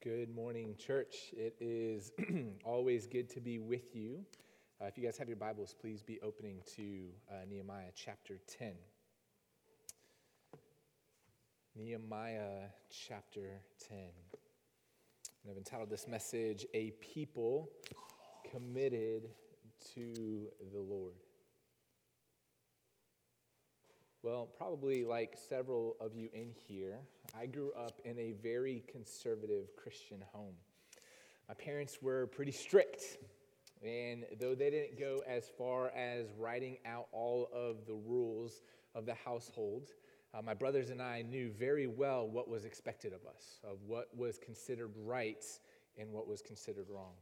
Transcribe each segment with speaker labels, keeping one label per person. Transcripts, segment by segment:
Speaker 1: Good morning, church. It is always good to be with you. Uh, if you guys have your Bibles, please be opening to uh, Nehemiah chapter 10. Nehemiah chapter 10. And I've entitled this message, A People Committed to the Lord. Well, probably like several of you in here, I grew up in a very conservative Christian home. My parents were pretty strict, and though they didn't go as far as writing out all of the rules of the household, uh, my brothers and I knew very well what was expected of us, of what was considered right and what was considered wrong.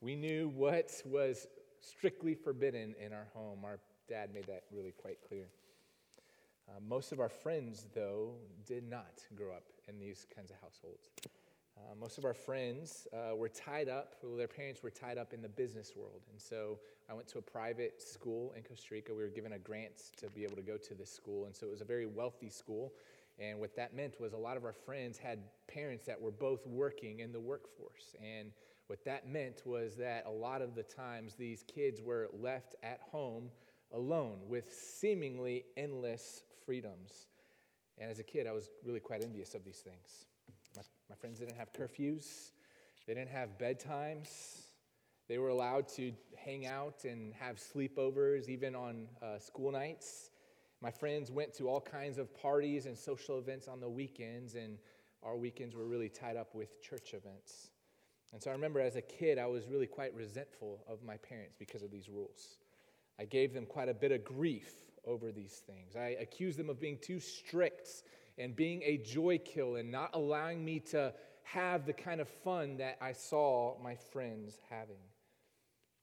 Speaker 1: We knew what was strictly forbidden in our home. Our dad made that really quite clear. Uh, most of our friends, though, did not grow up in these kinds of households. Uh, most of our friends uh, were tied up, well, their parents were tied up in the business world. And so I went to a private school in Costa Rica. We were given a grant to be able to go to this school. And so it was a very wealthy school. And what that meant was a lot of our friends had parents that were both working in the workforce. And what that meant was that a lot of the times these kids were left at home alone with seemingly endless freedoms. And as a kid, I was really quite envious of these things. My, my friends didn't have curfews, they didn't have bedtimes. They were allowed to hang out and have sleepovers, even on uh, school nights. My friends went to all kinds of parties and social events on the weekends, and our weekends were really tied up with church events. And so I remember as a kid, I was really quite resentful of my parents because of these rules. I gave them quite a bit of grief over these things. I accused them of being too strict and being a joy kill and not allowing me to have the kind of fun that I saw my friends having.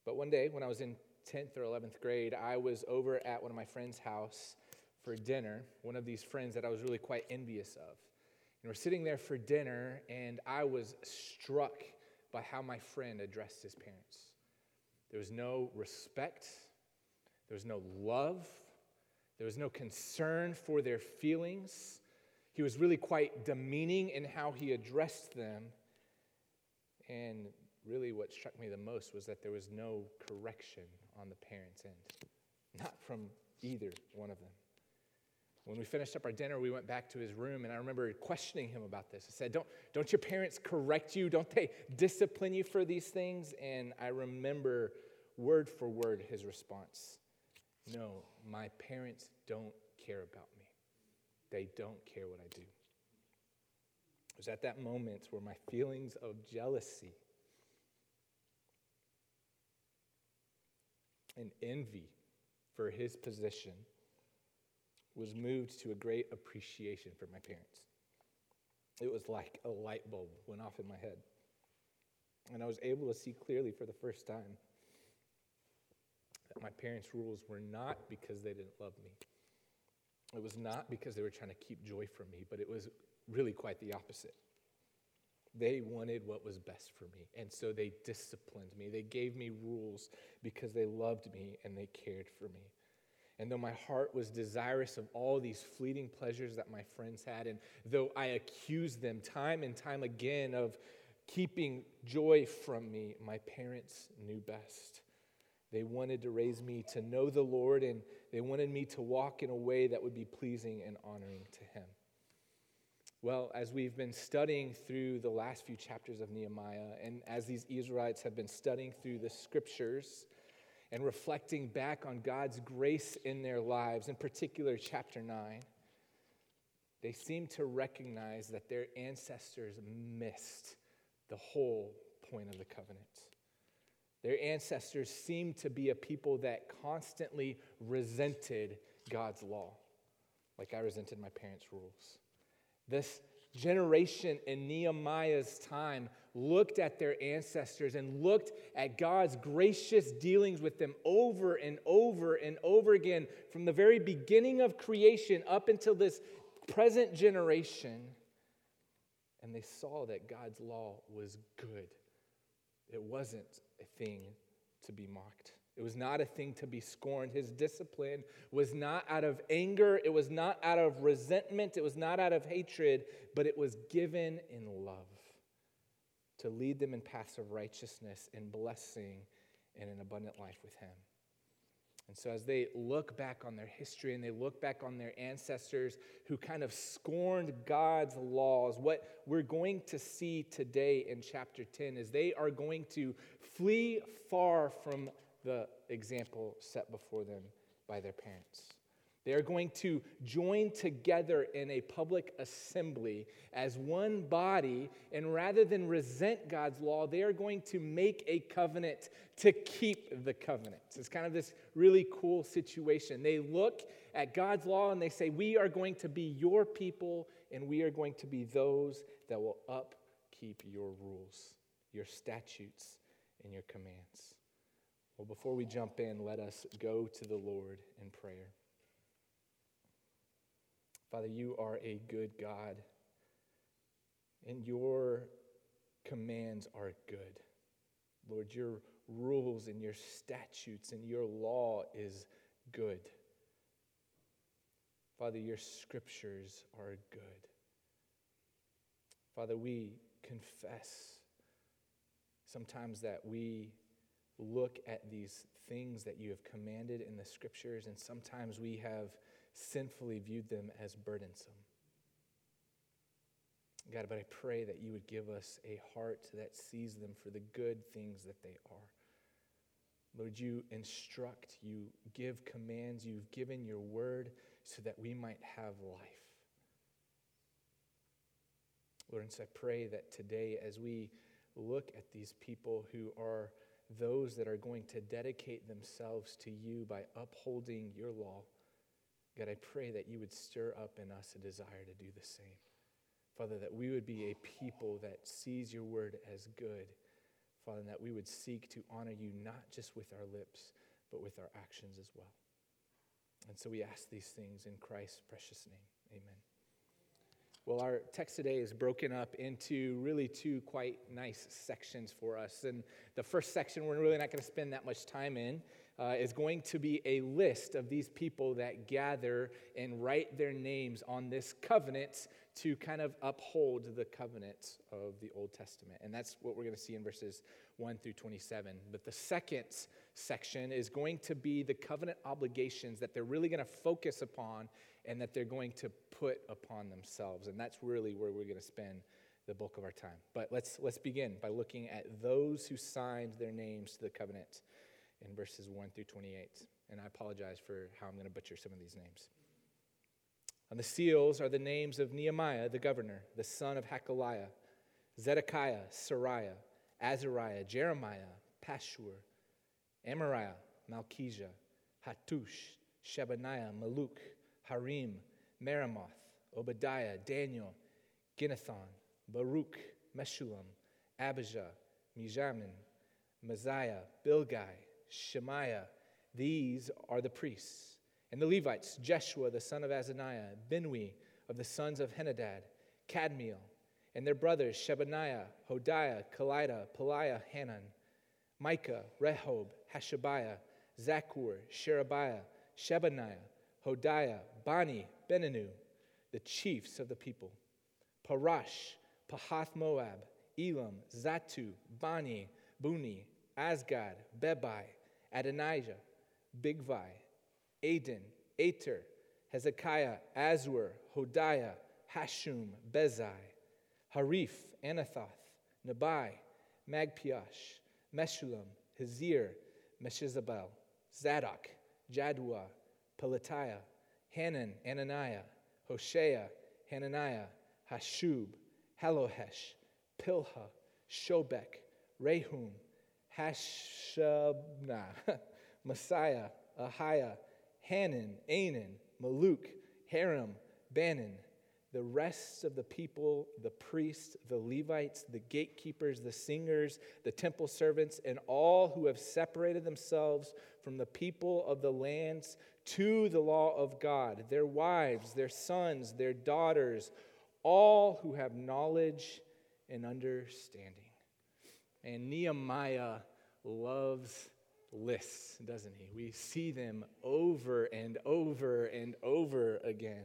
Speaker 1: But one day, when I was in 10th or 11th grade, I was over at one of my friends' house for dinner, one of these friends that I was really quite envious of. And we're sitting there for dinner, and I was struck by how my friend addressed his parents. There was no respect, there was no love, there was no concern for their feelings. He was really quite demeaning in how he addressed them. And really, what struck me the most was that there was no correction on the parents' end, not from either one of them. When we finished up our dinner, we went back to his room, and I remember questioning him about this. I said, Don't, don't your parents correct you? Don't they discipline you for these things? And I remember word for word his response no, my parents don't care about me. They don't care what I do. It was at that moment where my feelings of jealousy and envy for his position was moved to a great appreciation for my parents. It was like a light bulb went off in my head. And I was able to see clearly for the first time that my parents' rules were not because they didn't love me. It was not because they were trying to keep joy from me, but it was really quite the opposite. They wanted what was best for me, and so they disciplined me. They gave me rules because they loved me and they cared for me. And though my heart was desirous of all these fleeting pleasures that my friends had, and though I accused them time and time again of keeping joy from me, my parents knew best. They wanted to raise me to know the Lord, and they wanted me to walk in a way that would be pleasing and honoring to Him. Well, as we've been studying through the last few chapters of Nehemiah, and as these Israelites have been studying through the scriptures and reflecting back on God's grace in their lives, in particular, chapter 9, they seem to recognize that their ancestors missed the whole point of the covenant. Their ancestors seemed to be a people that constantly resented God's law, like I resented my parents' rules. This generation in Nehemiah's time looked at their ancestors and looked at God's gracious dealings with them over and over and over again from the very beginning of creation up until this present generation. And they saw that God's law was good. It wasn't a thing to be mocked. It was not a thing to be scorned. His discipline was not out of anger, it was not out of resentment, it was not out of hatred, but it was given in love. to lead them in paths of righteousness and blessing and an abundant life with Him. And so, as they look back on their history and they look back on their ancestors who kind of scorned God's laws, what we're going to see today in chapter 10 is they are going to flee far from the example set before them by their parents. They are going to join together in a public assembly as one body, and rather than resent God's law, they are going to make a covenant to keep the covenant. It's kind of this really cool situation. They look at God's law and they say, We are going to be your people, and we are going to be those that will upkeep your rules, your statutes, and your commands. Well, before we jump in, let us go to the Lord in prayer. Father, you are a good God, and your commands are good. Lord, your rules and your statutes and your law is good. Father, your scriptures are good. Father, we confess sometimes that we look at these things that you have commanded in the scriptures, and sometimes we have sinfully viewed them as burdensome. God, but I pray that you would give us a heart that sees them for the good things that they are. Lord, you instruct, you give commands, you've given your word so that we might have life. Lord, and so I pray that today, as we look at these people who are those that are going to dedicate themselves to you by upholding your law, God, I pray that you would stir up in us a desire to do the same. Father, that we would be a people that sees your word as good. Father, that we would seek to honor you not just with our lips, but with our actions as well. And so we ask these things in Christ's precious name. Amen. Well, our text today is broken up into really two quite nice sections for us. And the first section, we're really not going to spend that much time in uh, is going to be a list of these people that gather and write their names on this covenant to kind of uphold the covenant of the Old Testament. And that's what we're going to see in verses 1 through 27. But the second section is going to be the covenant obligations that they're really going to focus upon and that they're going to put upon themselves. And that's really where we're going to spend the bulk of our time. But let's, let's begin by looking at those who signed their names to the covenant in verses 1 through 28. And I apologize for how I'm going to butcher some of these names. On the seals are the names of Nehemiah, the governor, the son of Hachaliah, Zedekiah, Seraiah, Azariah, Jeremiah, Pashhur, Amariah, Malchijah, Hattush, Shebaniah, Malluch, Harim, Meremoth, Obadiah, Daniel, Ginnethon, Baruch, Meshullam, Abijah, Mijamin, Maaziah, Bilgai, Shemaiah. These are the priests. And the Levites, Jeshua the son of Azaniah, Binnui of the sons of Henadad, Kadmiel, and their brothers Shebaniah, Hodiah, Kelita, Pelaiah, Hanan, Micah, Rehob, Hashabiah, Zaccur, Sherebiah, Shebaniah, Hodiah, Bani, Beninu, the chiefs of the people, Parash, Pahath Moab, Elam, Zattu, Bani, Bunni, Azgad, Bebai, Adonijah, Bigvai, Adin, Ater, Hezekiah, Azzur, Hodiah, Hashum, Bezai, Hariph, Anathoth, Nabai, Magpiash, Meshullam, Hazir, Meshezabel, Zadok, Jaddua, Pelatiah, Hanan, Ananiah, Hoshea, Hananiah, Hasshub, Hallohesh, Pilha, Shobek, Rehum, Hashabnah, Messiah, Ahiah, Hanan, Anan, Malluch, Haram, Banan, the rest of the people, the priests, the Levites, the gatekeepers, the singers, the temple servants, and all who have separated themselves from the people of the lands to the law of God, their wives, their sons, their daughters, all who have knowledge and understanding. And Nehemiah loves lists, doesn't he? We see them over and over and over again.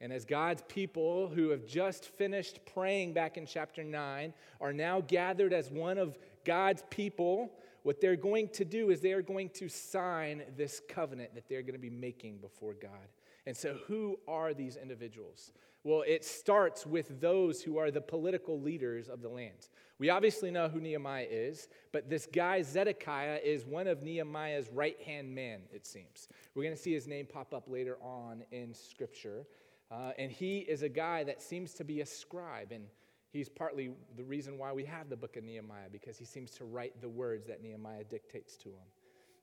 Speaker 1: And as God's people who have just finished praying back in chapter 9 are now gathered as one of God's people, what they're going to do is they are going to sign this covenant that they're going to be making before God. And so, who are these individuals? Well, it starts with those who are the political leaders of the land. We obviously know who Nehemiah is, but this guy, Zedekiah, is one of Nehemiah's right hand men, it seems. We're going to see his name pop up later on in Scripture. Uh, and he is a guy that seems to be a scribe. And he's partly the reason why we have the book of Nehemiah, because he seems to write the words that Nehemiah dictates to him.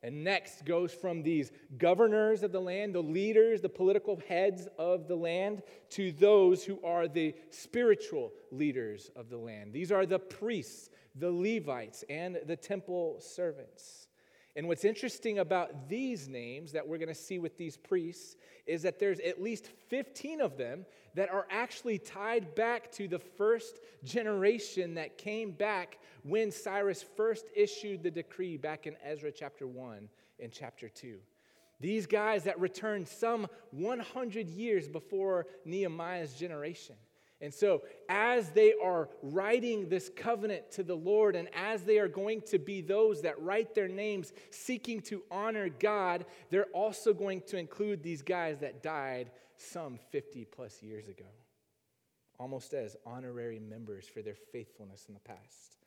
Speaker 1: And next goes from these governors of the land, the leaders, the political heads of the land, to those who are the spiritual leaders of the land. These are the priests, the Levites, and the temple servants. And what's interesting about these names that we're going to see with these priests is that there's at least 15 of them that are actually tied back to the first generation that came back when Cyrus first issued the decree back in Ezra chapter 1 and chapter 2. These guys that returned some 100 years before Nehemiah's generation. And so, as they are writing this covenant to the Lord, and as they are going to be those that write their names seeking to honor God, they're also going to include these guys that died some 50 plus years ago, almost as honorary members for their faithfulness in the past.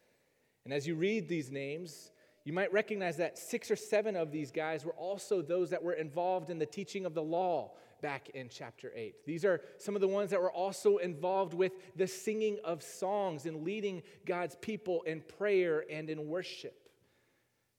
Speaker 1: And as you read these names, you might recognize that six or seven of these guys were also those that were involved in the teaching of the law back in chapter 8. These are some of the ones that were also involved with the singing of songs and leading God's people in prayer and in worship.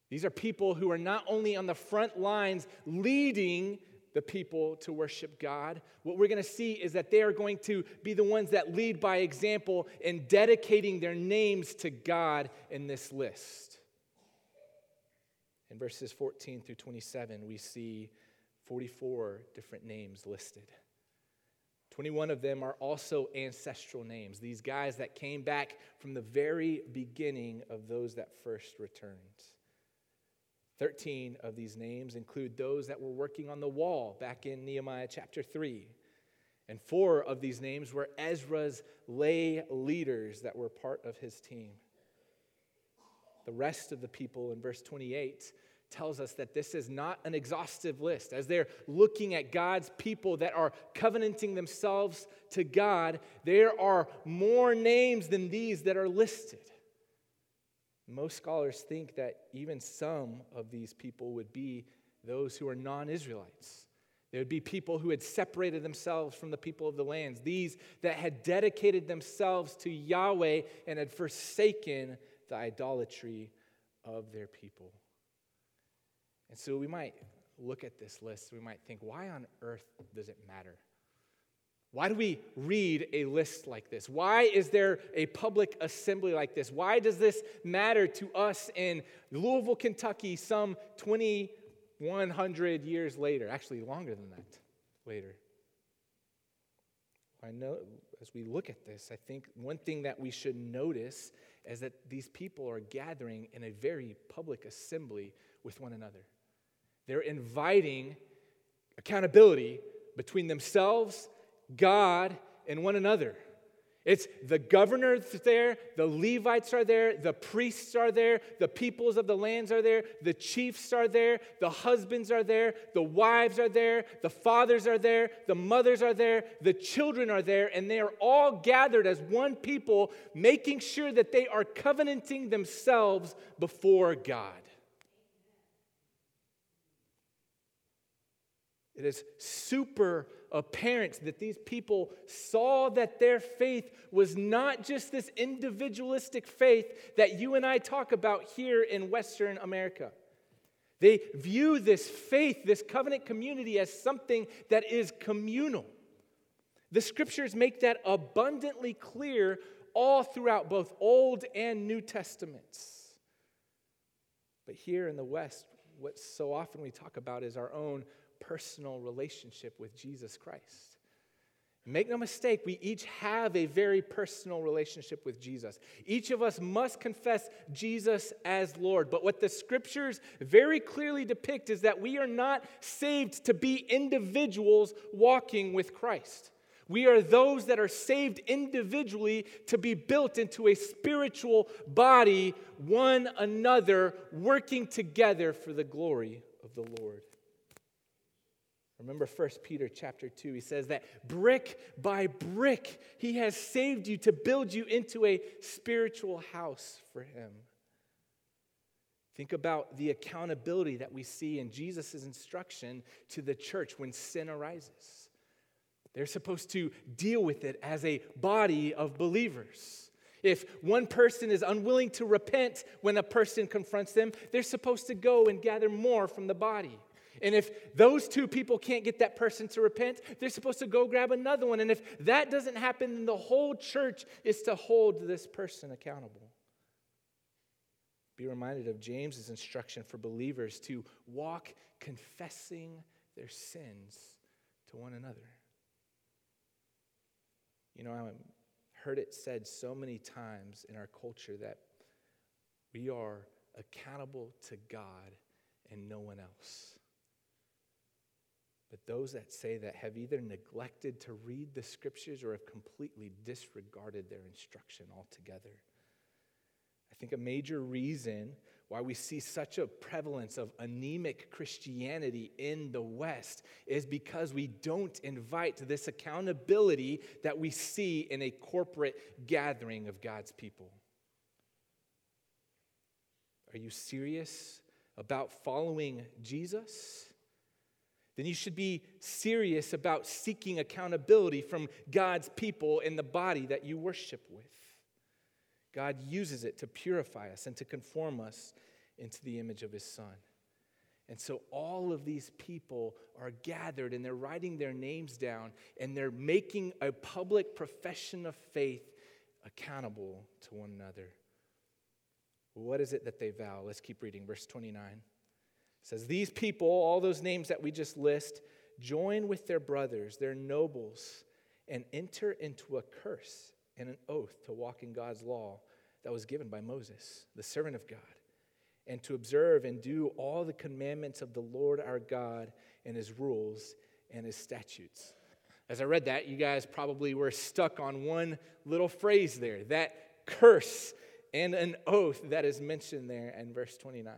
Speaker 1: These are people who are not only on the front lines leading the people to worship God. What we're going to see is that they are going to be the ones that lead by example in dedicating their names to God in this list. In verses 14 through 27, we see 44 different names listed. 21 of them are also ancestral names, these guys that came back from the very beginning of those that first returned. 13 of these names include those that were working on the wall back in Nehemiah chapter 3. And four of these names were Ezra's lay leaders that were part of his team. The rest of the people in verse 28 tells us that this is not an exhaustive list. As they're looking at God's people that are covenanting themselves to God, there are more names than these that are listed. Most scholars think that even some of these people would be those who are non Israelites. They would be people who had separated themselves from the people of the lands, these that had dedicated themselves to Yahweh and had forsaken the idolatry of their people. And so we might look at this list, we might think, why on earth does it matter? Why do we read a list like this? Why is there a public assembly like this? Why does this matter to us in Louisville, Kentucky, some 2,100 years later? Actually, longer than that later. I know as we look at this, I think one thing that we should notice is that these people are gathering in a very public assembly with one another. They're inviting accountability between themselves, God, and one another. It's the governors there, the Levites are there, the priests are there, the peoples of the lands are there, the chiefs are there, the husbands are there, the wives are there, the fathers are there, the mothers are there, the children are there, and they are all gathered as one people, making sure that they are covenanting themselves before God. It is super apparent that these people saw that their faith was not just this individualistic faith that you and I talk about here in Western America. They view this faith, this covenant community, as something that is communal. The scriptures make that abundantly clear all throughout both Old and New Testaments. But here in the West, what so often we talk about is our own personal relationship with Jesus Christ. Make no mistake, we each have a very personal relationship with Jesus. Each of us must confess Jesus as Lord. But what the scriptures very clearly depict is that we are not saved to be individuals walking with Christ. We are those that are saved individually to be built into a spiritual body, one another, working together for the glory of the Lord. Remember 1 Peter chapter 2, he says that brick by brick, he has saved you to build you into a spiritual house for him. Think about the accountability that we see in Jesus' instruction to the church when sin arises. They're supposed to deal with it as a body of believers. If one person is unwilling to repent when a person confronts them, they're supposed to go and gather more from the body. And if those two people can't get that person to repent, they're supposed to go grab another one. And if that doesn't happen, then the whole church is to hold this person accountable. Be reminded of James's instruction for believers to walk confessing their sins to one another. You know, I've heard it said so many times in our culture that we are accountable to God and no one else. But those that say that have either neglected to read the scriptures or have completely disregarded their instruction altogether. I think a major reason why we see such a prevalence of anemic Christianity in the West is because we don't invite this accountability that we see in a corporate gathering of God's people. Are you serious about following Jesus? Then you should be serious about seeking accountability from God's people in the body that you worship with. God uses it to purify us and to conform us into the image of his son. And so all of these people are gathered and they're writing their names down and they're making a public profession of faith accountable to one another. What is it that they vow? Let's keep reading. Verse 29 it says, These people, all those names that we just list, join with their brothers, their nobles, and enter into a curse and an oath to walk in God's law that was given by Moses, the servant of God, and to observe and do all the commandments of the Lord our God and his rules and his statutes. As I read that, you guys probably were stuck on one little phrase there that curse and an oath that is mentioned there in verse 29.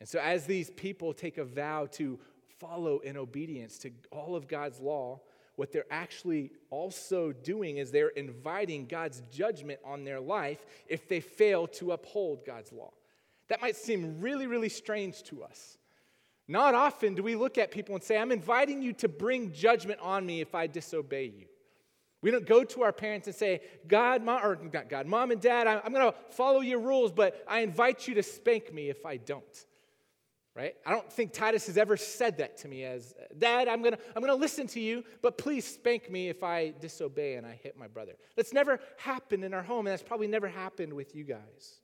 Speaker 1: And so, as these people take a vow to follow in obedience to all of God's law, what they're actually also doing is they're inviting God's judgment on their life if they fail to uphold God's law. That might seem really, really strange to us. Not often do we look at people and say, I'm inviting you to bring judgment on me if I disobey you. We don't go to our parents and say, God, mom, or not God, mom and dad, I'm going to follow your rules, but I invite you to spank me if I don't right? I don't think Titus has ever said that to me as, Dad, I'm gonna, I'm gonna listen to you, but please spank me if I disobey and I hit my brother. That's never happened in our home, and that's probably never happened with you guys.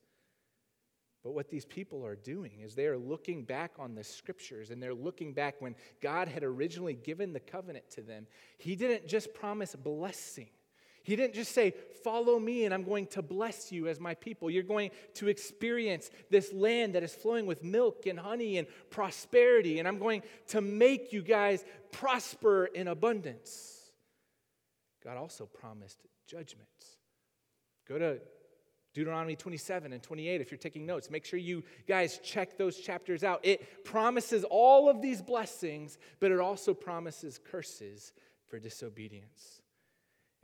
Speaker 1: But what these people are doing is they are looking back on the scriptures and they're looking back when God had originally given the covenant to them. He didn't just promise blessing, he didn't just say, Follow me and I'm going to bless you as my people. You're going to experience this land that is flowing with milk and honey and prosperity, and I'm going to make you guys prosper in abundance. God also promised judgments. Go to Deuteronomy 27 and 28 if you're taking notes. Make sure you guys check those chapters out. It promises all of these blessings, but it also promises curses for disobedience.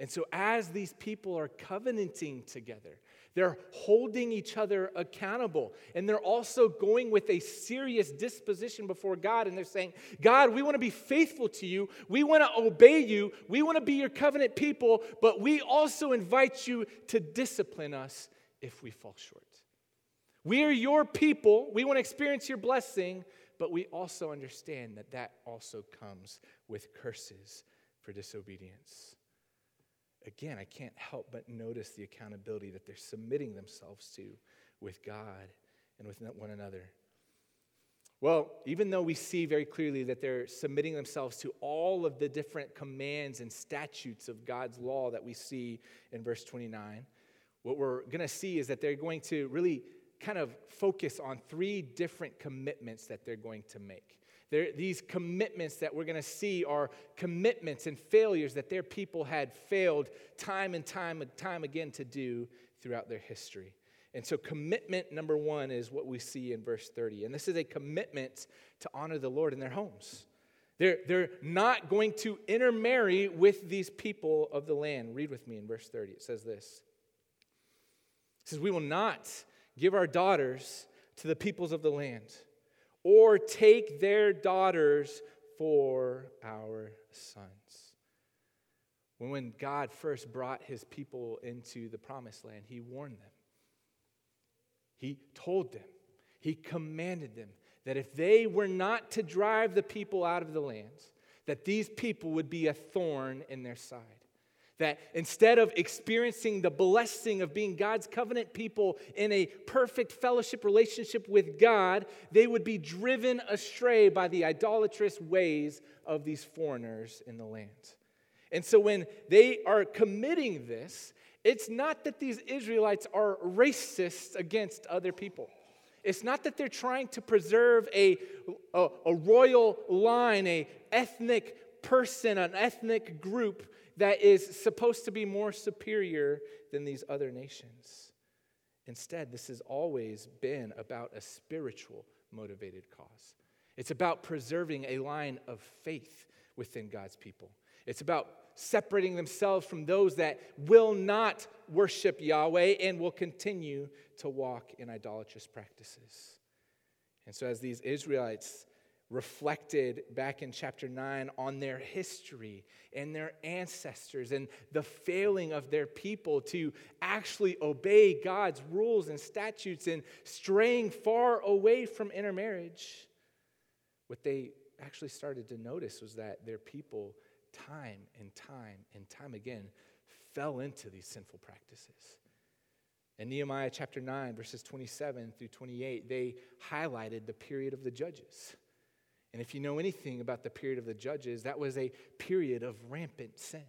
Speaker 1: And so, as these people are covenanting together, they're holding each other accountable. And they're also going with a serious disposition before God. And they're saying, God, we want to be faithful to you. We want to obey you. We want to be your covenant people. But we also invite you to discipline us if we fall short. We are your people. We want to experience your blessing. But we also understand that that also comes with curses for disobedience again, I can't help but notice the accountability that they're submitting themselves to with God and with one another. Well, even though we see very clearly that they're submitting themselves to all of the different commands and statutes of God's law that we see in verse 29, what we're going to see is that they're going to really kind of focus on three different commitments that they're going to make. These commitments that we're going to see are commitments and failures that their people had failed time and time and time again to do throughout their history. And so, commitment number one is what we see in verse 30. And this is a commitment to honor the Lord in their homes. They're, they're not going to intermarry with these people of the land. Read with me in verse 30. It says this It says, We will not give our daughters to the peoples of the land or take their daughters for our sons. When, God first brought his people into the promised land, he warned them. He told them, he commanded them that if they were not to drive the people out of the lands, that these people would be a thorn in their side. That instead of experiencing the blessing of being God's covenant people in a perfect fellowship relationship with God, they would be driven astray by the idolatrous ways of these foreigners in the land. And so when they are committing this, it's not that these Israelites are racist against other people. It's not that they're trying to preserve a, a, a royal line, a ethnic person, an ethnic group that is supposed to be more superior than these other nations. Instead, this has always been about a spiritual motivated cause. It's about preserving a line of faith within God's people. It's about separating themselves from those that will not worship Yahweh and will continue to walk in idolatrous practices. And so, as these Israelites reflected back in chapter 9 on their history and their ancestors and the failing of their people to actually obey God's rules and statutes and straying far away from intermarriage, what they actually started to notice was that their people, time and time and time again, fell into these sinful practices. In Nehemiah chapter 9, verses 27 through 28, they highlighted the period of the judges. And if you know anything about the period of the judges, that was a period of rampant sin,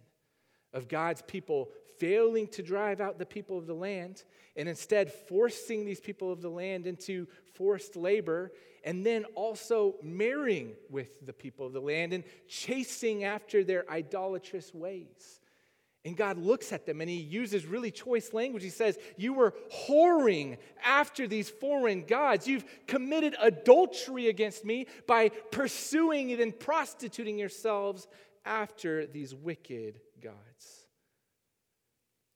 Speaker 1: of God's people failing to drive out the people of the land and instead forcing these people of the land into forced labor and then also marrying with the people of the land and chasing after their idolatrous ways. And God looks at them and he uses really choice language. He says, You were whoring after these foreign gods. You've committed adultery against me by pursuing and prostituting yourselves after these wicked gods.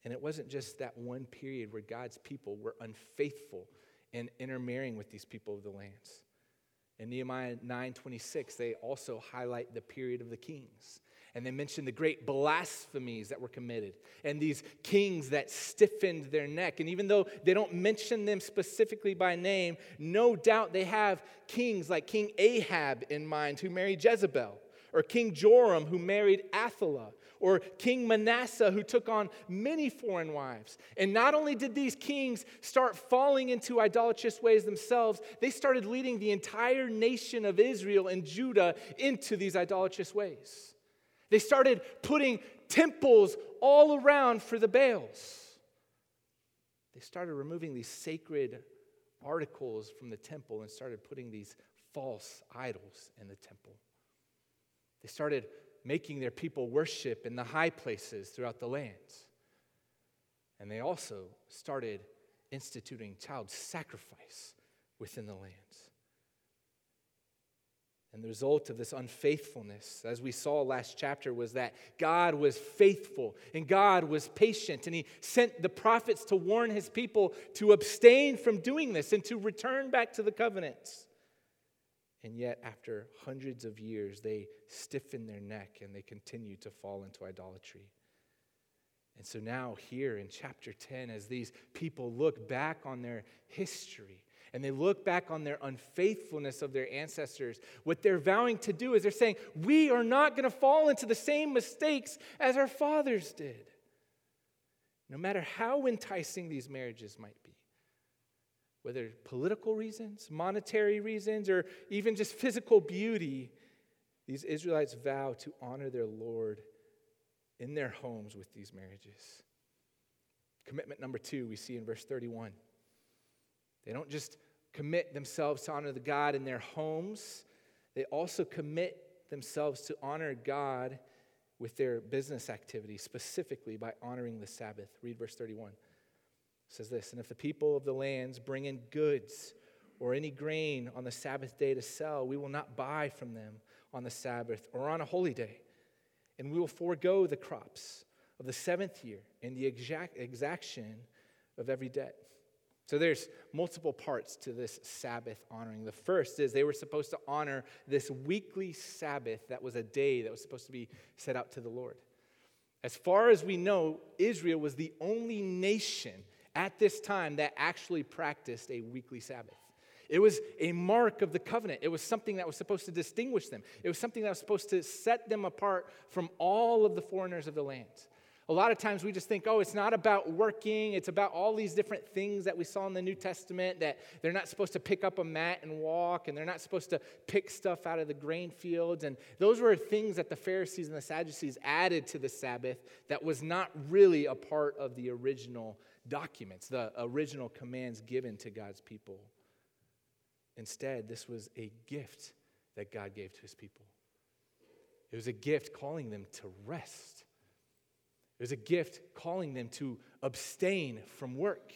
Speaker 1: And it wasn't just that one period where God's people were unfaithful in intermarrying with these people of the lands. In Nehemiah 9:26, they also highlight the period of the kings. And they mention the great blasphemies that were committed and these kings that stiffened their neck. And even though they don't mention them specifically by name, no doubt they have kings like King Ahab in mind who married Jezebel, or King Joram who married Athaliah, or King Manasseh who took on many foreign wives. And not only did these kings start falling into idolatrous ways themselves, they started leading the entire nation of Israel and Judah into these idolatrous ways. They started putting temples all around for the Baals. They started removing these sacred articles from the temple and started putting these false idols in the temple. They started making their people worship in the high places throughout the lands. And they also started instituting child sacrifice within the lands. And the result of this unfaithfulness, as we saw last chapter, was that God was faithful and God was patient. And He sent the prophets to warn His people to abstain from doing this and to return back to the covenants. And yet, after hundreds of years, they stiffen their neck and they continue to fall into idolatry. And so now, here in chapter 10, as these people look back on their history, and they look back on their unfaithfulness of their ancestors, what they're vowing to do is they're saying, We are not going to fall into the same mistakes as our fathers did. No matter how enticing these marriages might be, whether political reasons, monetary reasons, or even just physical beauty, these Israelites vow to honor their Lord in their homes with these marriages. Commitment number two, we see in verse 31. They don't just commit themselves to honor the God in their homes, they also commit themselves to honor God with their business activities, specifically by honoring the Sabbath. Read verse 31. It says this And if the people of the lands bring in goods or any grain on the Sabbath day to sell, we will not buy from them on the Sabbath or on a holy day. And we will forego the crops of the seventh year and the exact exaction of every debt. So there's multiple parts to this Sabbath honoring. The first is they were supposed to honor this weekly Sabbath that was a day that was supposed to be set out to the Lord. As far as we know, Israel was the only nation at this time that actually practiced a weekly Sabbath. It was a mark of the covenant. It was something that was supposed to distinguish them. It was something that was supposed to set them apart from all of the foreigners of the land. A lot of times we just think, oh, it's not about working. It's about all these different things that we saw in the New Testament that they're not supposed to pick up a mat and walk, and they're not supposed to pick stuff out of the grain fields. And those were things that the Pharisees and the Sadducees added to the Sabbath that was not really a part of the original documents, the original commands given to God's people. Instead, this was a gift that God gave to his people. It was a gift calling them to rest. It was a gift calling them to abstain from work.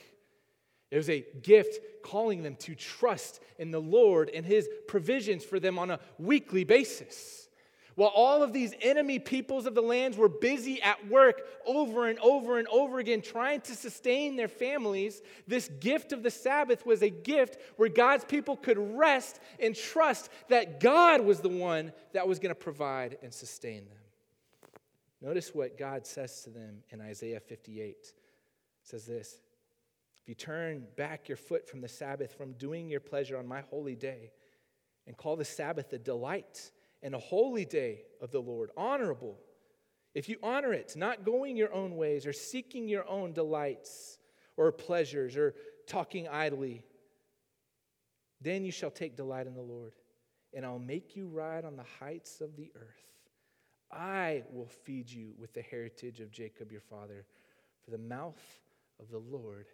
Speaker 1: It was a gift calling them to trust in the Lord and his provisions for them on a weekly basis. While all of these enemy peoples of the lands were busy at work over and over and over again trying to sustain their families, this gift of the Sabbath was a gift where God's people could rest and trust that God was the one that was going to provide and sustain them. Notice what God says to them in Isaiah 58. It says this If you turn back your foot from the Sabbath, from doing your pleasure on my holy day, and call the Sabbath a delight and a holy day of the Lord, honorable, if you honor it, not going your own ways or seeking your own delights or pleasures or talking idly, then you shall take delight in the Lord, and I'll make you ride on the heights of the earth. I will feed you with the heritage of Jacob your father, for the mouth of the Lord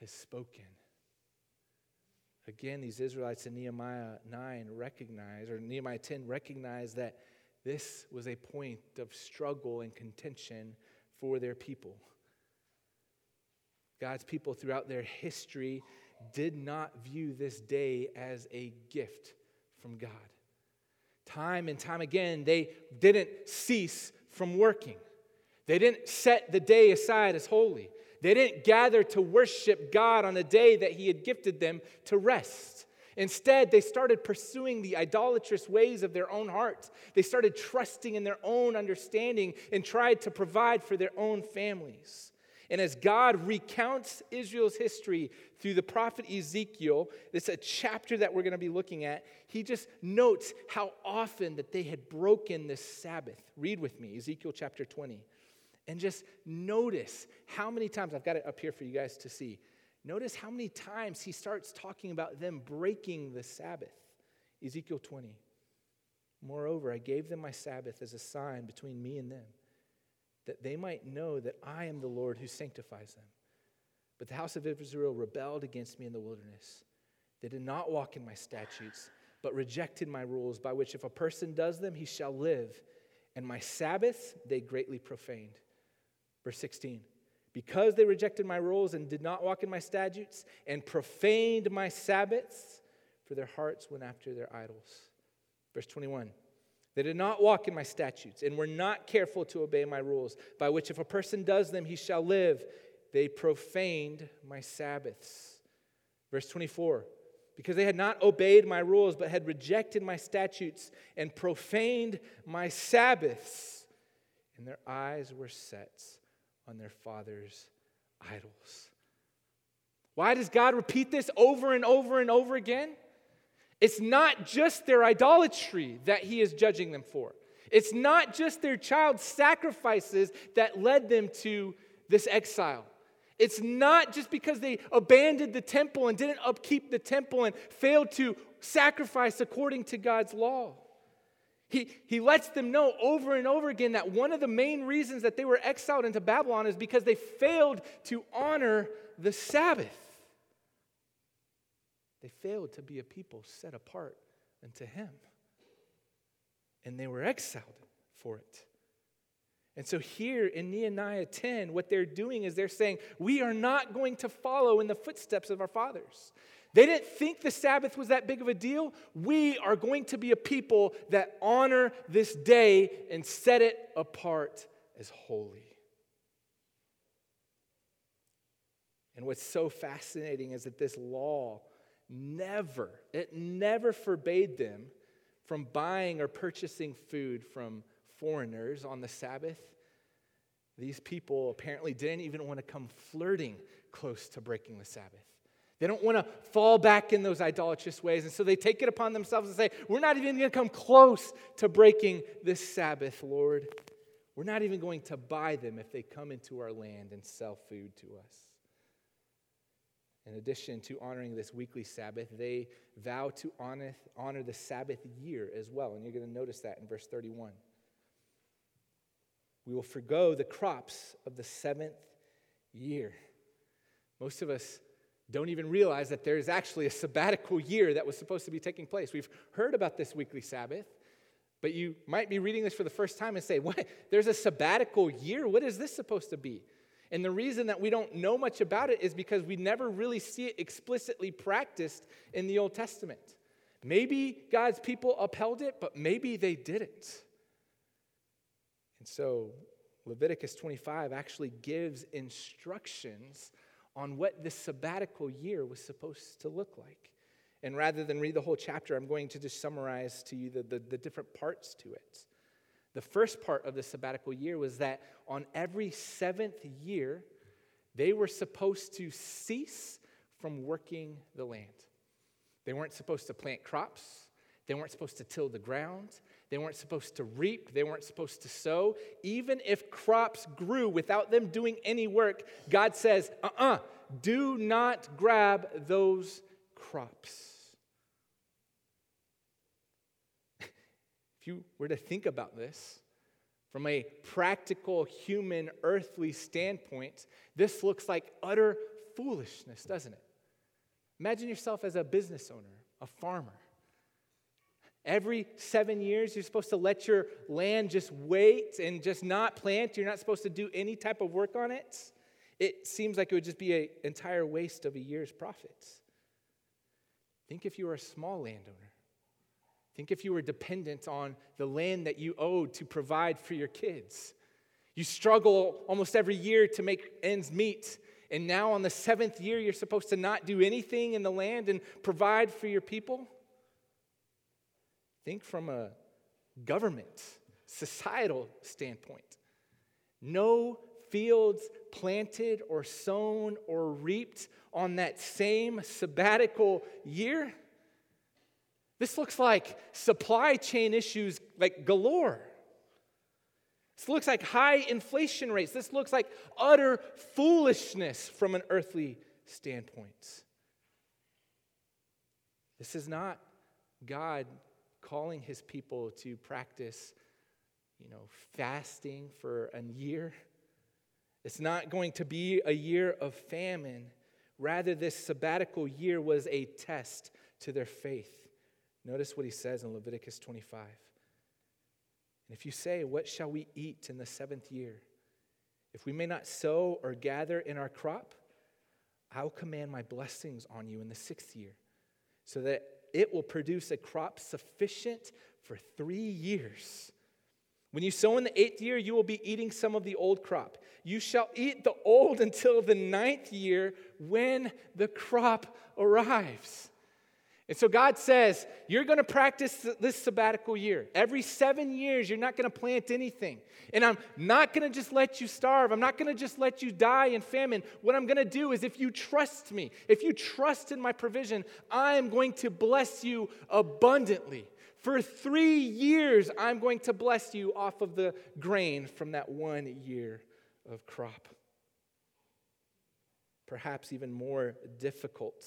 Speaker 1: has spoken. Again, these Israelites in Nehemiah 9 recognize, or Nehemiah 10 recognize that this was a point of struggle and contention for their people. God's people throughout their history did not view this day as a gift from God. Time and time again, they didn't cease from working. They didn't set the day aside as holy. They didn't gather to worship God on a day that He had gifted them to rest. Instead, they started pursuing the idolatrous ways of their own hearts. They started trusting in their own understanding and tried to provide for their own families. And as God recounts Israel's history through the prophet Ezekiel, it's a chapter that we're going to be looking at. He just notes how often that they had broken this Sabbath. Read with me, Ezekiel chapter 20. And just notice how many times, I've got it up here for you guys to see. Notice how many times he starts talking about them breaking the Sabbath. Ezekiel 20. Moreover, I gave them my Sabbath as a sign between me and them that they might know that I am the Lord who sanctifies them. But the house of Israel rebelled against me in the wilderness. They did not walk in my statutes, but rejected my rules, by which if a person does them, he shall live. And my Sabbaths they greatly profaned. Verse 16 Because they rejected my rules and did not walk in my statutes, and profaned my Sabbaths, for their hearts went after their idols. Verse 21 they did not walk in my statutes and were not careful to obey my rules, by which if a person does them, he shall live. They profaned my Sabbaths. Verse 24 because they had not obeyed my rules, but had rejected my statutes and profaned my Sabbaths, and their eyes were set on their father's idols. Why does God repeat this over and over and over again? It's not just their idolatry that he is judging them for. It's not just their child sacrifices that led them to this exile. It's not just because they abandoned the temple and didn't upkeep the temple and failed to sacrifice according to God's law. He, he lets them know over and over again that one of the main reasons that they were exiled into Babylon is because they failed to honor the Sabbath. They failed to be a people set apart unto Him. And they were exiled for it. And so, here in Nehemiah 10, what they're doing is they're saying, We are not going to follow in the footsteps of our fathers. They didn't think the Sabbath was that big of a deal. We are going to be a people that honor this day and set it apart as holy. And what's so fascinating is that this law never, it never forbade them from buying or purchasing food from foreigners on the Sabbath. These people apparently didn't even want to come flirting close to breaking the Sabbath. They don't want to fall back in those idolatrous ways. And so they take it upon themselves and say, We're not even going to come close to breaking this Sabbath, Lord. We're not even going to buy them if they come into our land and sell food to us. In addition to honoring this weekly Sabbath, they vow to honor, honor the Sabbath year as well. And you're going to notice that in verse 31. We will forego the crops of the seventh year. Most of us don't even realize that there's actually a sabbatical year that was supposed to be taking place. We've heard about this weekly Sabbath, but you might be reading this for the first time and say, What? There's a sabbatical year? What is this supposed to be? And the reason that we don't know much about it is because we never really see it explicitly practiced in the Old Testament. Maybe God's people upheld it, but maybe they didn't. And so Leviticus 25 actually gives instructions on what this sabbatical year was supposed to look like. And rather than read the whole chapter, I'm going to just summarize to you the, the, the different parts to it. The first part of the sabbatical year was that on every seventh year, they were supposed to cease from working the land. They weren't supposed to plant crops, they weren't supposed to till the ground, they weren't supposed to reap, they weren't supposed to sow. Even if crops grew without them doing any work, God says, uh uh-uh, uh, do not grab those crops. If you were to think about this from a practical, human, earthly standpoint, this looks like utter foolishness, doesn't it? Imagine yourself as a business owner, a farmer. Every seven years, you're supposed to let your land just wait and just not plant. You're not supposed to do any type of work on it. It seems like it would just be an entire waste of a year's profits. Think if you were a small landowner. Think if you were dependent on the land that you owed to provide for your kids. You struggle almost every year to make ends meet. And now, on the seventh year, you're supposed to not do anything in the land and provide for your people? Think from a government, societal standpoint. No fields planted or sown or reaped on that same sabbatical year. This looks like supply chain issues like galore. This looks like high inflation rates. This looks like utter foolishness from an earthly standpoint. This is not God calling his people to practice, you know, fasting for a year. It's not going to be a year of famine. Rather, this sabbatical year was a test to their faith. Notice what he says in Leviticus 25. And if you say, What shall we eat in the seventh year? If we may not sow or gather in our crop, I'll command my blessings on you in the sixth year, so that it will produce a crop sufficient for three years. When you sow in the eighth year, you will be eating some of the old crop. You shall eat the old until the ninth year when the crop arrives. And so God says, You're going to practice this sabbatical year. Every seven years, you're not going to plant anything. And I'm not going to just let you starve. I'm not going to just let you die in famine. What I'm going to do is, if you trust me, if you trust in my provision, I am going to bless you abundantly. For three years, I'm going to bless you off of the grain from that one year of crop. Perhaps even more difficult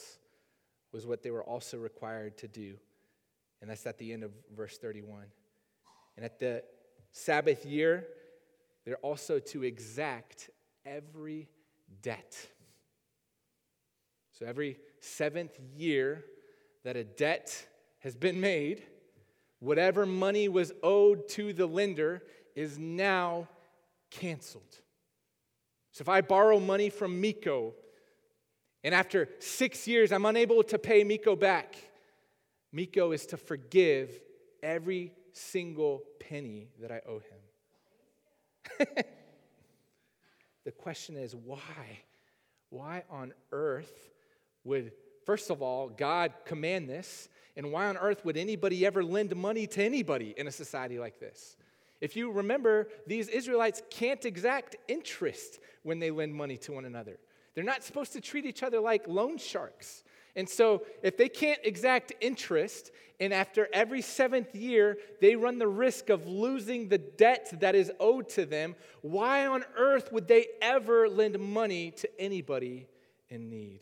Speaker 1: was what they were also required to do. And that's at the end of verse 31. And at the Sabbath year, they're also to exact every debt. So every seventh year, that a debt has been made, whatever money was owed to the lender is now canceled. So if I borrow money from Miko, and after six years I'm unable to pay Miko back, Miko is to forgive every single penny that I owe him. the question is why? Why on earth would, first of all, God command this? And why on earth would anybody ever lend money to anybody in a society like this? If you remember, these Israelites can't exact interest when they lend money to one another. They're not supposed to treat each other like loan sharks. And so, if they can't exact interest, and after every seventh year they run the risk of losing the debt that is owed to them, why on earth would they ever lend money to anybody in need?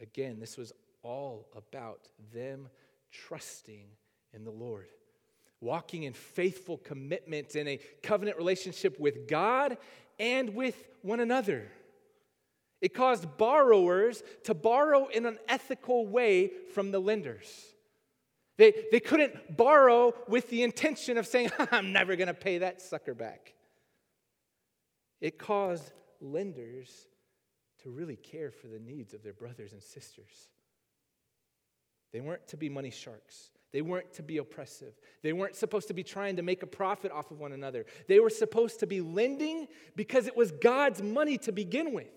Speaker 1: Again, this was all about them trusting in the Lord, walking in faithful commitment in a covenant relationship with God and with one another. It caused borrowers to borrow in an ethical way from the lenders. They, they couldn't borrow with the intention of saying, I'm never going to pay that sucker back. It caused lenders to really care for the needs of their brothers and sisters. They weren't to be money sharks. They weren't to be oppressive. They weren't supposed to be trying to make a profit off of one another. They were supposed to be lending because it was God's money to begin with.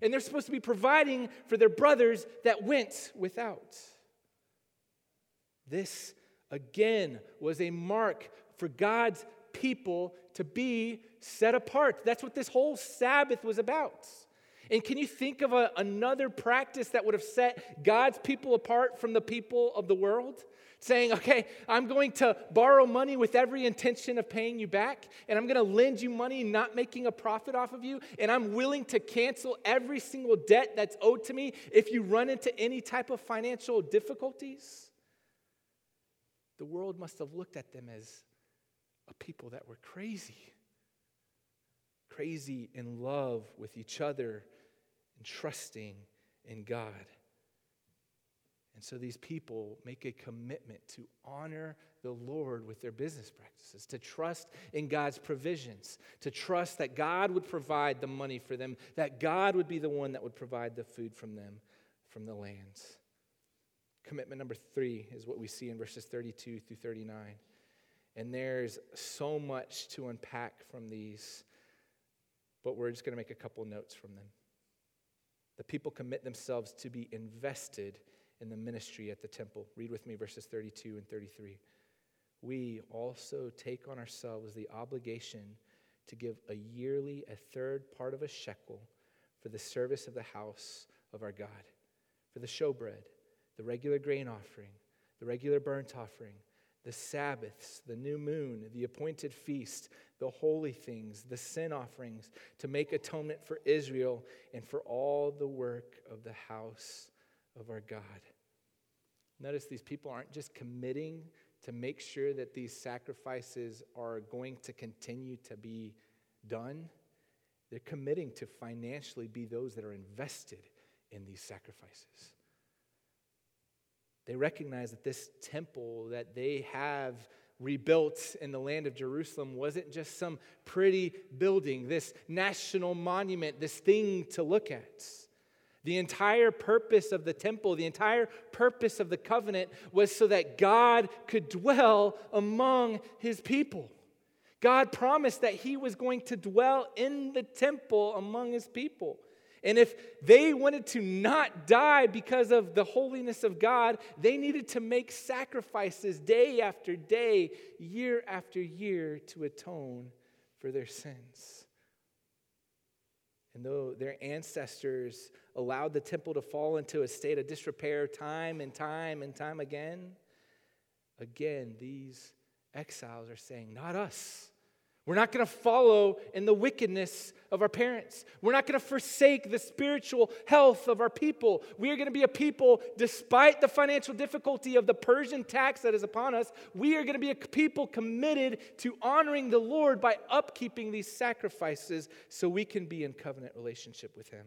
Speaker 1: And they're supposed to be providing for their brothers that went without. This, again, was a mark for God's people to be set apart. That's what this whole Sabbath was about. And can you think of a, another practice that would have set God's people apart from the people of the world? Saying, okay, I'm going to borrow money with every intention of paying you back, and I'm going to lend you money, not making a profit off of you, and I'm willing to cancel every single debt that's owed to me if you run into any type of financial difficulties. The world must have looked at them as a people that were crazy crazy in love with each other and trusting in God. And so these people make a commitment to honor the Lord with their business practices, to trust in God's provisions, to trust that God would provide the money for them, that God would be the one that would provide the food from them, from the lands. Commitment number three is what we see in verses 32 through 39. And there's so much to unpack from these, but we're just going to make a couple notes from them. The people commit themselves to be invested in the ministry at the temple. Read with me verses 32 and 33. We also take on ourselves the obligation to give a yearly, a third part of a shekel for the service of the house of our God, for the showbread, the regular grain offering, the regular burnt offering the Sabbaths, the new moon, the appointed feast, the holy things, the sin offerings, to make atonement for Israel and for all the work of the house of our God. Notice these people aren't just committing to make sure that these sacrifices are going to continue to be done, they're committing to financially be those that are invested in these sacrifices. They recognize that this temple that they have rebuilt in the land of Jerusalem wasn't just some pretty building, this national monument, this thing to look at. The entire purpose of the temple, the entire purpose of the covenant was so that God could dwell among his people. God promised that he was going to dwell in the temple among his people. And if they wanted to not die because of the holiness of God, they needed to make sacrifices day after day, year after year to atone for their sins. And though their ancestors allowed the temple to fall into a state of disrepair time and time and time again, again, these exiles are saying, Not us. We're not going to follow in the wickedness of our parents. We're not going to forsake the spiritual health of our people. We are going to be a people, despite the financial difficulty of the Persian tax that is upon us, we are going to be a people committed to honoring the Lord by upkeeping these sacrifices so we can be in covenant relationship with Him.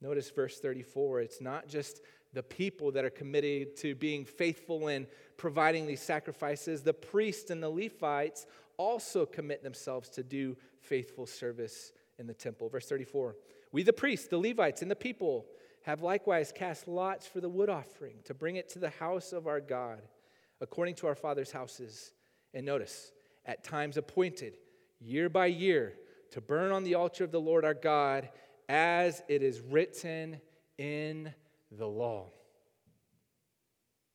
Speaker 1: Notice verse 34. It's not just the people that are committed to being faithful in providing these sacrifices, the priests and the Levites also commit themselves to do faithful service in the temple. Verse 34 We, the priests, the Levites, and the people, have likewise cast lots for the wood offering to bring it to the house of our God, according to our father's houses. And notice, at times appointed, year by year, to burn on the altar of the Lord our God, as it is written in the law.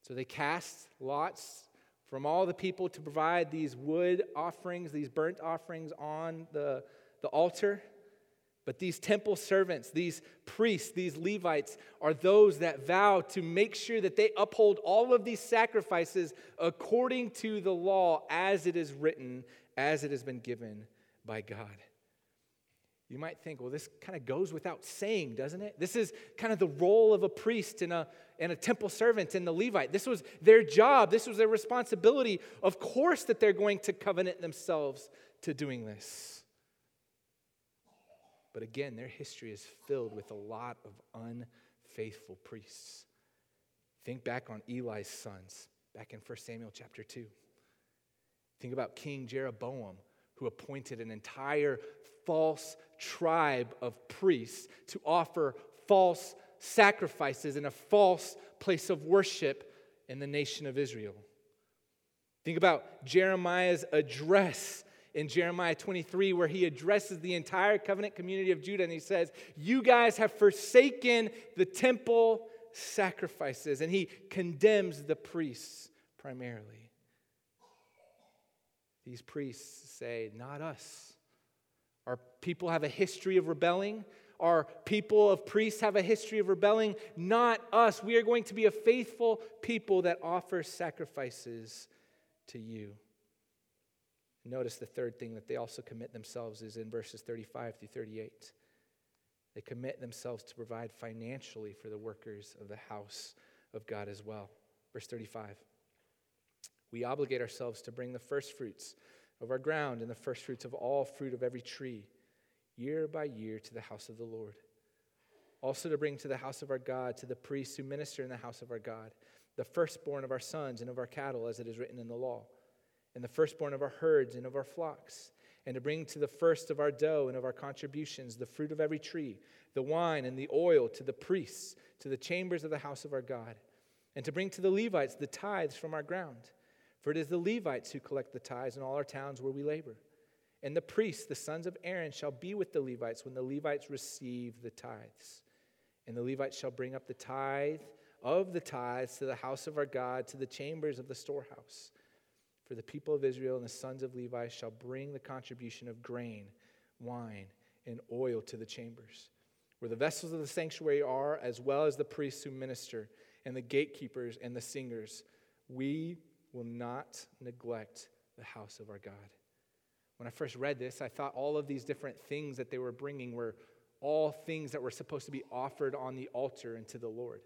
Speaker 1: So they cast lots from all the people to provide these wood offerings, these burnt offerings on the, the altar. But these temple servants, these priests, these Levites are those that vow to make sure that they uphold all of these sacrifices according to the law as it is written, as it has been given by God. You might think, well, this kind of goes without saying, doesn't it? This is kind of the role of a priest in a, and a temple servant and the Levite. This was their job, this was their responsibility. Of course, that they're going to covenant themselves to doing this. But again, their history is filled with a lot of unfaithful priests. Think back on Eli's sons, back in 1 Samuel chapter 2. Think about King Jeroboam, who appointed an entire false tribe of priests to offer false sacrifices in a false place of worship in the nation of Israel. Think about Jeremiah's address in Jeremiah 23, where he addresses the entire covenant community of Judah and he says, You guys have forsaken the temple sacrifices. And he condemns the priests primarily. These priests say, Not us. Our people have a history of rebelling. Our people of priests have a history of rebelling. Not us. We are going to be a faithful people that offers sacrifices to you. Notice the third thing that they also commit themselves is in verses 35 through 38. They commit themselves to provide financially for the workers of the house of God as well. Verse 35. We obligate ourselves to bring the first fruits of our ground and the first fruits of all fruit of every tree, year by year, to the house of the Lord. Also, to bring to the house of our God, to the priests who minister in the house of our God, the firstborn of our sons and of our cattle, as it is written in the law, and the firstborn of our herds and of our flocks, and to bring to the first of our dough and of our contributions the fruit of every tree, the wine and the oil to the priests, to the chambers of the house of our God, and to bring to the Levites the tithes from our ground for it is the Levites who collect the tithes in all our towns where we labor. And the priests, the sons of Aaron, shall be with the Levites when the Levites receive the tithes. And the Levites shall bring up the tithe of the tithes to the house of our God, to the chambers of the storehouse. For the people of Israel and the sons of Levi shall bring the contribution of grain, wine, and oil to the chambers, where the vessels of the sanctuary are, as well as the priests who minister, and the gatekeepers and the singers. We will not neglect the house of our God. When I first read this, I thought all of these different things that they were bringing were all things that were supposed to be offered on the altar and to the Lord.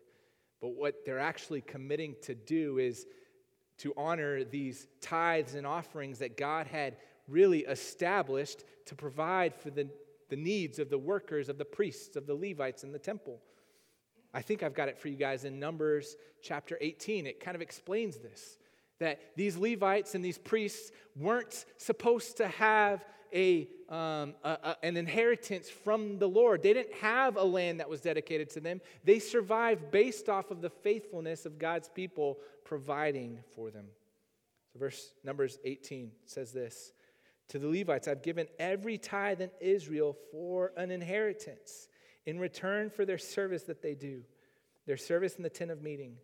Speaker 1: But what they're actually committing to do is to honor these tithes and offerings that God had really established to provide for the, the needs of the workers, of the priests, of the Levites in the temple. I think I've got it for you guys in Numbers chapter 18. It kind of explains this that these Levites and these priests weren't supposed to have a, um, a, a, an inheritance from the Lord. They didn't have a land that was dedicated to them. They survived based off of the faithfulness of God's people providing for them. So, verse Numbers 18 says this To the Levites, I've given every tithe in Israel for an inheritance in return for their service that they do, their service in the tent of meeting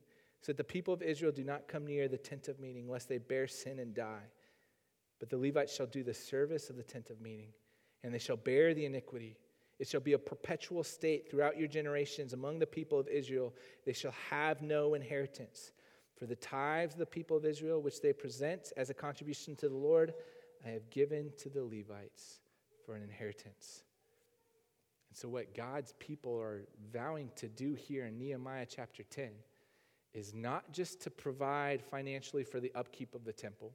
Speaker 1: so that the people of Israel do not come near the tent of meeting, lest they bear sin and die. But the Levites shall do the service of the tent of meeting, and they shall bear the iniquity. It shall be a perpetual state throughout your generations among the people of Israel. They shall have no inheritance. For the tithes of the people of Israel, which they present as a contribution to the Lord, I have given to the Levites for an inheritance. And so, what God's people are vowing to do here in Nehemiah chapter 10 is not just to provide financially for the upkeep of the temple.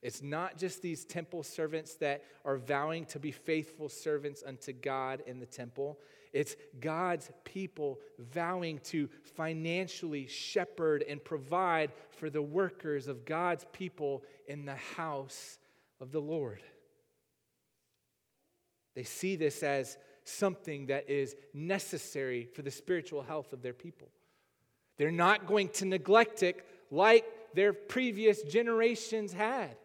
Speaker 1: It's not just these temple servants that are vowing to be faithful servants unto God in the temple. It's God's people vowing to financially shepherd and provide for the workers of God's people in the house of the Lord. They see this as something that is necessary for the spiritual health of their people. They're not going to neglect it like their previous generations had.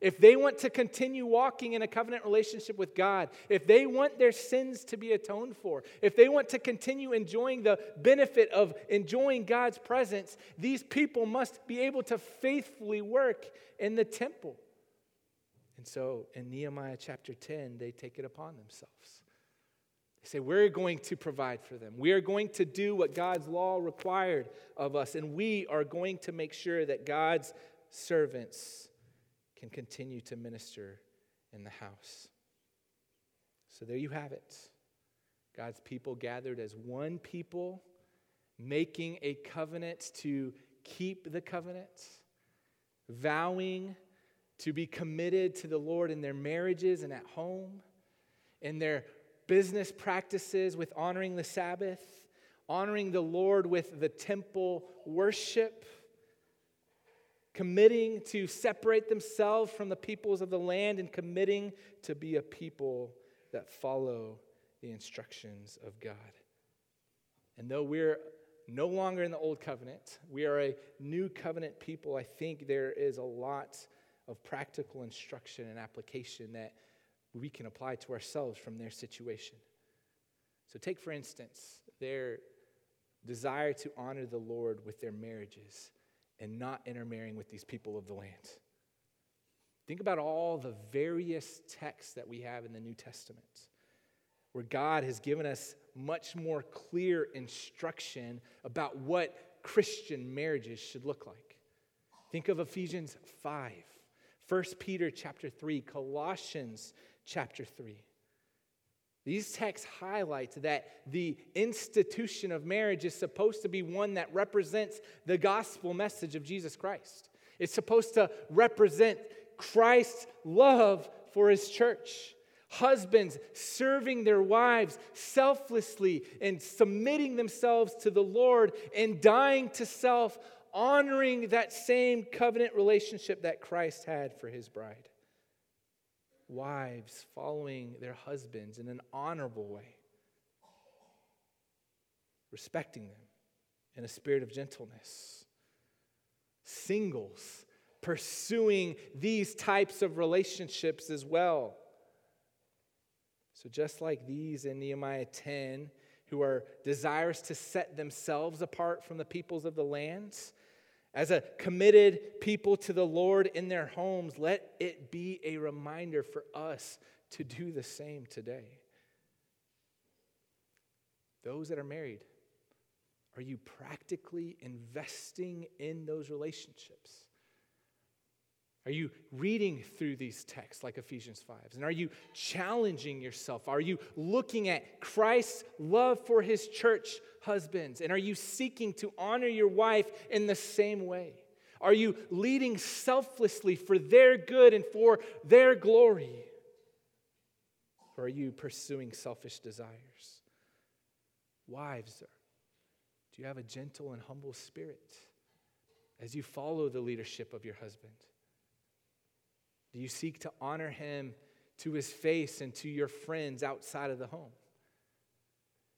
Speaker 1: If they want to continue walking in a covenant relationship with God, if they want their sins to be atoned for, if they want to continue enjoying the benefit of enjoying God's presence, these people must be able to faithfully work in the temple. And so in Nehemiah chapter 10, they take it upon themselves. They say, We're going to provide for them. We are going to do what God's law required of us, and we are going to make sure that God's servants can continue to minister in the house. So there you have it. God's people gathered as one people, making a covenant to keep the covenant, vowing to be committed to the Lord in their marriages and at home, in their business practices with honoring the Sabbath, honoring the Lord with the temple worship committing to separate themselves from the peoples of the land and committing to be a people that follow the instructions of God. And though we're no longer in the old covenant, we are a new covenant people, I think there is a lot of practical instruction and application that we can apply to ourselves from their situation. So, take for instance their desire to honor the Lord with their marriages and not intermarrying with these people of the land. Think about all the various texts that we have in the New Testament where God has given us much more clear instruction about what Christian marriages should look like. Think of Ephesians 5, 1 Peter chapter 3, Colossians chapter 3. These texts highlight that the institution of marriage is supposed to be one that represents the gospel message of Jesus Christ. It's supposed to represent Christ's love for his church. Husbands serving their wives selflessly and submitting themselves to the Lord and dying to self, honoring that same covenant relationship that Christ had for his bride wives following their husbands in an honorable way, respecting them in a spirit of gentleness. Singles pursuing these types of relationships as well. So, just like these in Nehemiah 10, who are desirous to set themselves apart from the peoples of the lands, as a committed people to the Lord in their homes, let it be a reminder for us to do the same today. Those that are married, are you practically investing in those relationships? Are you reading through these texts like Ephesians 5? And are you challenging yourself? Are you looking at Christ's love for his church, husbands? And are you seeking to honor your wife in the same way? Are you leading selflessly for their good and for their glory? Or are you pursuing selfish desires? Wives, do you have a gentle and humble spirit as you follow the leadership of your husband? Do you seek to honor him to his face and to your friends outside of the home?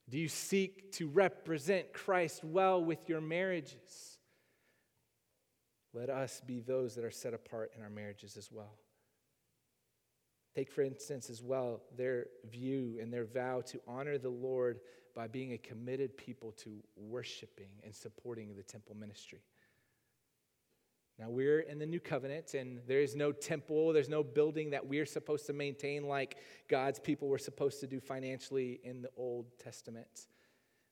Speaker 1: Do you seek to represent Christ well with your marriages? Let us be those that are set apart in our marriages as well. Take, for instance, as well, their view and their vow to honor the Lord by being a committed people to worshiping and supporting the temple ministry. Now, we're in the new covenant, and there is no temple, there's no building that we're supposed to maintain like God's people were supposed to do financially in the Old Testament.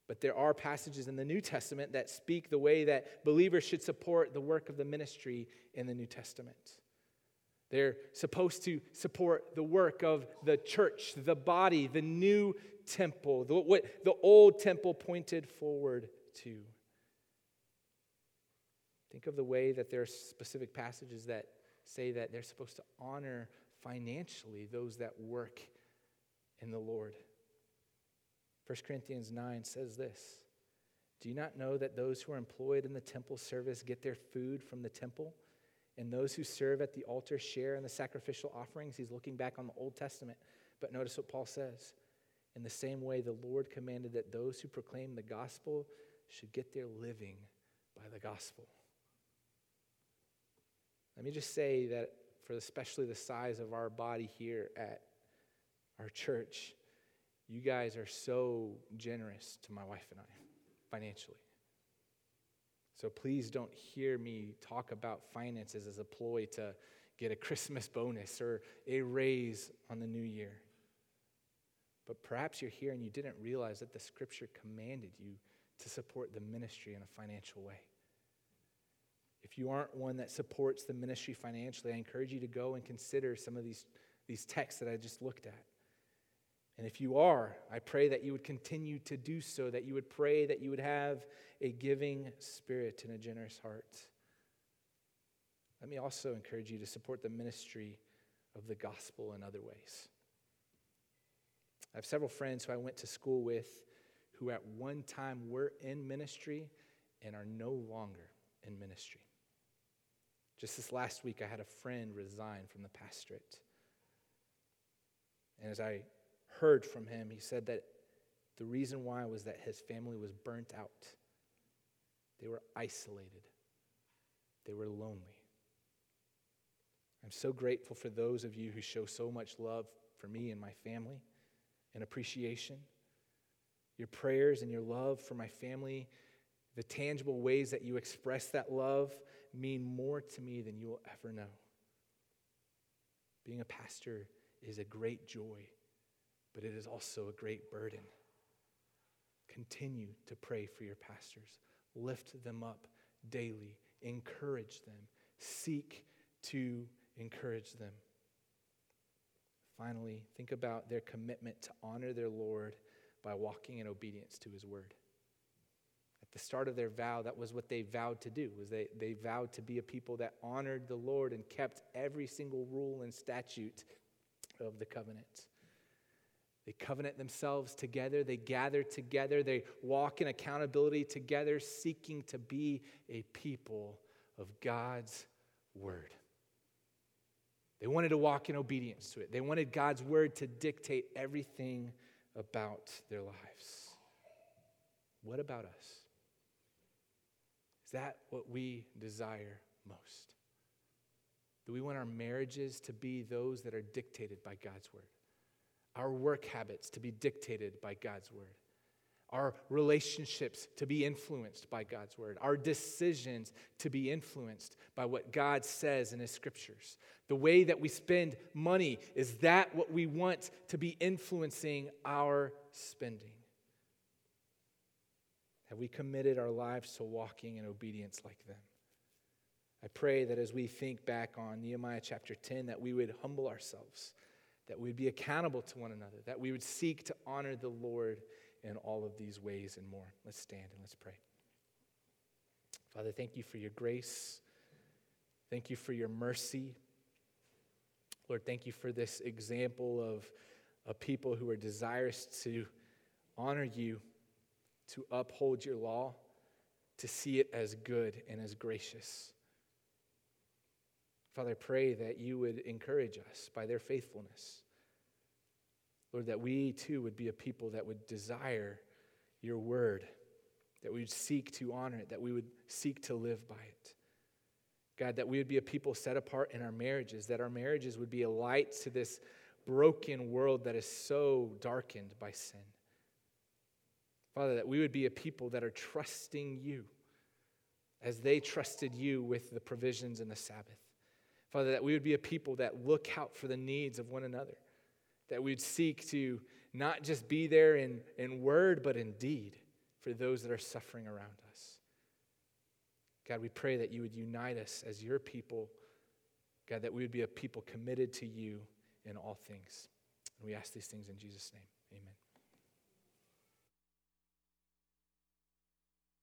Speaker 1: But there are passages in the New Testament that speak the way that believers should support the work of the ministry in the New Testament. They're supposed to support the work of the church, the body, the new temple, the, what the old temple pointed forward to. Think of the way that there are specific passages that say that they're supposed to honor financially those that work in the Lord. 1 Corinthians 9 says this Do you not know that those who are employed in the temple service get their food from the temple? And those who serve at the altar share in the sacrificial offerings? He's looking back on the Old Testament. But notice what Paul says. In the same way, the Lord commanded that those who proclaim the gospel should get their living by the gospel. Let me just say that for especially the size of our body here at our church, you guys are so generous to my wife and I financially. So please don't hear me talk about finances as a ploy to get a Christmas bonus or a raise on the new year. But perhaps you're here and you didn't realize that the scripture commanded you to support the ministry in a financial way. If you aren't one that supports the ministry financially, I encourage you to go and consider some of these, these texts that I just looked at. And if you are, I pray that you would continue to do so, that you would pray that you would have a giving spirit and a generous heart. Let me also encourage you to support the ministry of the gospel in other ways. I have several friends who I went to school with who at one time were in ministry and are no longer in ministry. Just this last week, I had a friend resign from the pastorate. And as I heard from him, he said that the reason why was that his family was burnt out. They were isolated, they were lonely. I'm so grateful for those of you who show so much love for me and my family and appreciation. Your prayers and your love for my family, the tangible ways that you express that love, mean more to me than you will ever know. Being a pastor is a great joy but it is also a great burden. Continue to pray for your pastors, lift them up daily, encourage them, seek to encourage them. Finally, think about their commitment to honor their Lord by walking in obedience to his word. At the start of their vow, that was what they vowed to do, was they, they vowed to be a people that honored the Lord and kept every single rule and statute of the covenant. They covenant themselves together. They gather together. They walk in accountability together, seeking to be a people of God's word. They wanted to walk in obedience to it. They wanted God's word to dictate everything about their lives. What about us? Is that what we desire most? Do we want our marriages to be those that are dictated by God's word? our work habits to be dictated by God's word, our relationships to be influenced by God's word, our decisions to be influenced by what God says in His scriptures. The way that we spend money, is that what we want to be influencing our spending? Have we committed our lives to walking in obedience like them? I pray that as we think back on Nehemiah chapter 10, that we would humble ourselves that we would be accountable to one another, that we would seek to honor the Lord in all of these ways and more. Let's stand and let's pray. Father, thank you for your grace. Thank you for your mercy. Lord, thank you for this example of a people who are desirous to honor you, to uphold your law, to see it as good and as gracious. Father, I pray that you would encourage us by their faithfulness. Lord, that we too would be a people that would desire your word, that we would seek to honor it, that we would seek to live by it. God, that we would be a people set apart in our marriages, that our marriages would be a light to this broken world that is so darkened by sin. Father, that we would be a people that are trusting you as they trusted you with the provisions and the Sabbath. Father, that we would be a people that look out for the needs of one another, that we'd seek to not just be there in, in word, but in deed for those that are suffering around us. God, we pray that you would unite us as your people. God, that we would be a people committed to you in all things. And we ask these things in Jesus' name.